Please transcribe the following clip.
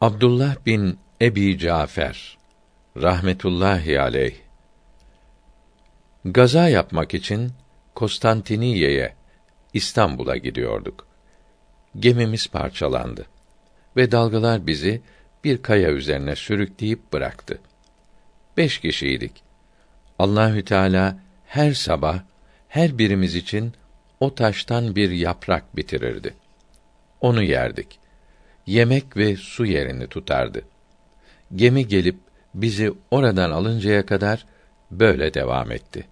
Abdullah bin Ebi Cafer rahmetullahi aleyh gaza yapmak için Konstantiniye'ye İstanbul'a gidiyorduk. Gemimiz parçalandı ve dalgalar bizi bir kaya üzerine sürükleyip bıraktı. Beş kişiydik. Allahü Teala her sabah her birimiz için o taştan bir yaprak bitirirdi. Onu yerdik. Yemek ve su yerini tutardı. Gemi gelip bizi oradan alıncaya kadar böyle devam etti.